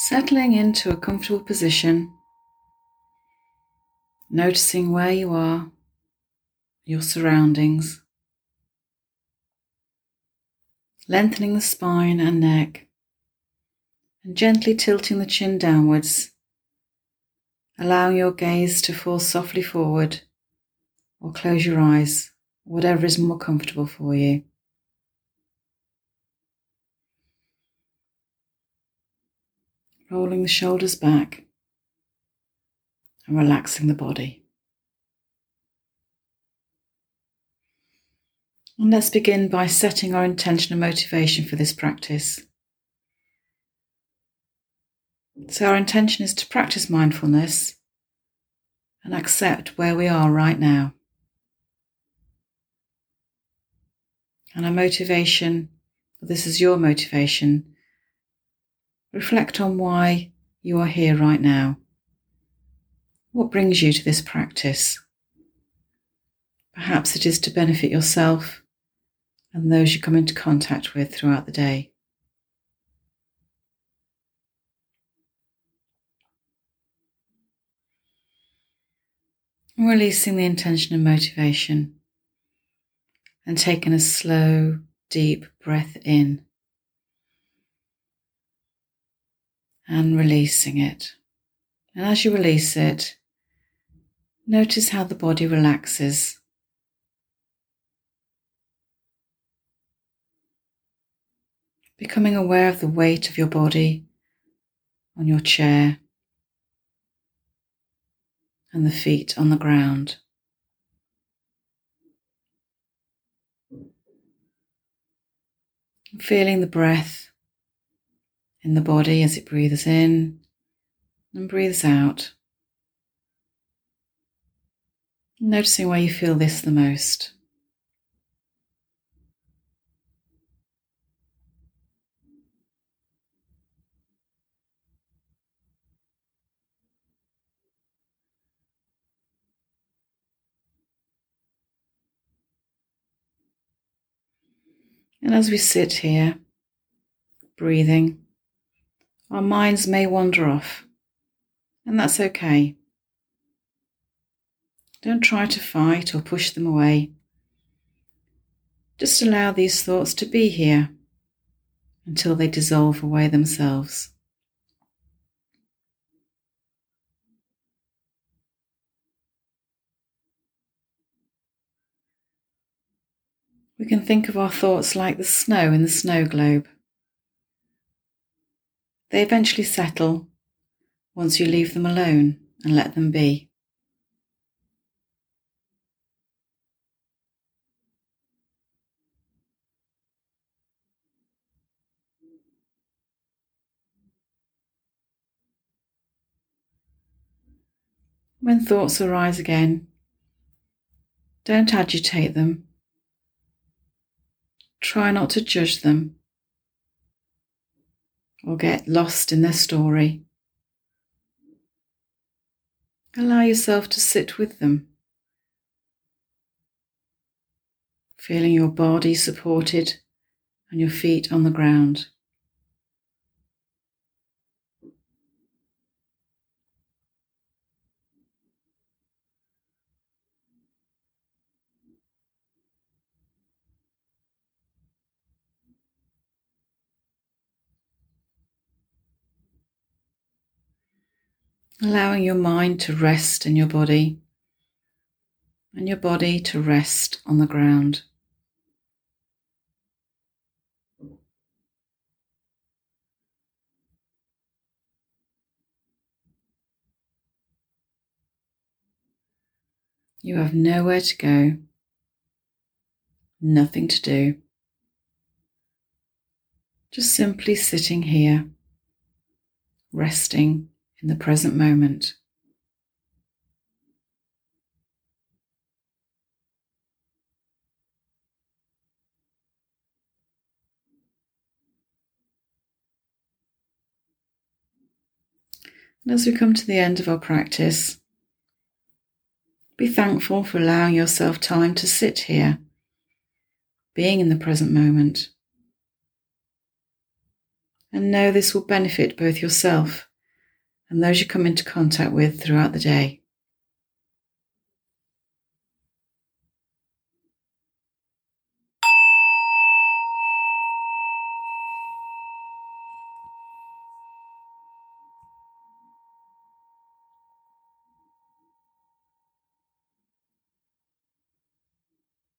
Settling into a comfortable position, noticing where you are, your surroundings, lengthening the spine and neck, and gently tilting the chin downwards, allowing your gaze to fall softly forward or close your eyes, whatever is more comfortable for you. Rolling the shoulders back and relaxing the body. And let's begin by setting our intention and motivation for this practice. So, our intention is to practice mindfulness and accept where we are right now. And our motivation, this is your motivation, Reflect on why you are here right now. What brings you to this practice? Perhaps it is to benefit yourself and those you come into contact with throughout the day. Releasing the intention and motivation and taking a slow, deep breath in. And releasing it. And as you release it, notice how the body relaxes. Becoming aware of the weight of your body on your chair and the feet on the ground. Feeling the breath in the body as it breathes in and breathes out. Noticing where you feel this the most. And as we sit here, breathing, our minds may wander off, and that's okay. Don't try to fight or push them away. Just allow these thoughts to be here until they dissolve away themselves. We can think of our thoughts like the snow in the snow globe. They eventually settle once you leave them alone and let them be. When thoughts arise again, don't agitate them. Try not to judge them or get lost in their story. Allow yourself to sit with them, feeling your body supported and your feet on the ground. Allowing your mind to rest in your body and your body to rest on the ground. You have nowhere to go, nothing to do, just simply sitting here, resting in the present moment. And as we come to the end of our practice, be thankful for allowing yourself time to sit here, being in the present moment. and know this will benefit both yourself and those you come into contact with throughout the day.